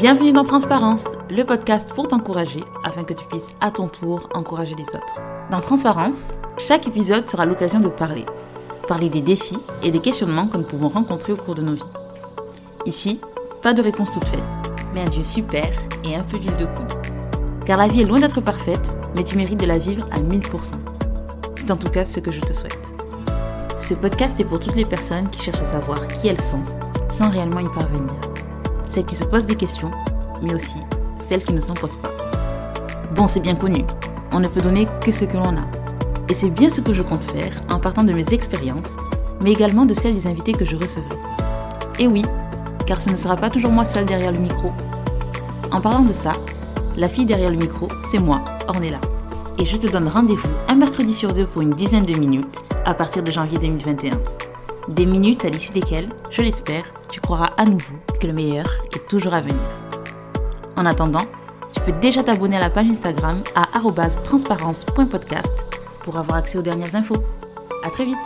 Bienvenue dans Transparence, le podcast pour t'encourager afin que tu puisses à ton tour encourager les autres. Dans Transparence, chaque épisode sera l'occasion de parler. Parler des défis et des questionnements que nous pouvons rencontrer au cours de nos vies. Ici, pas de réponse toute faite, mais un Dieu super et un peu d'huile de coude. Car la vie est loin d'être parfaite, mais tu mérites de la vivre à 1000%. C'est en tout cas ce que je te souhaite. Ce podcast est pour toutes les personnes qui cherchent à savoir qui elles sont sans réellement y parvenir celles qui se posent des questions, mais aussi celles qui ne s'en posent pas. Bon, c'est bien connu, on ne peut donner que ce que l'on a. Et c'est bien ce que je compte faire en partant de mes expériences, mais également de celles des invités que je recevrai. Et oui, car ce ne sera pas toujours moi seule derrière le micro. En parlant de ça, la fille derrière le micro, c'est moi, Ornella. Et je te donne rendez-vous un mercredi sur deux pour une dizaine de minutes à partir de janvier 2021. Des minutes à l'issue desquelles, je l'espère, tu croiras à nouveau que le meilleur est toujours à venir. En attendant, tu peux déjà t'abonner à la page Instagram à transparence.podcast pour avoir accès aux dernières infos. À très vite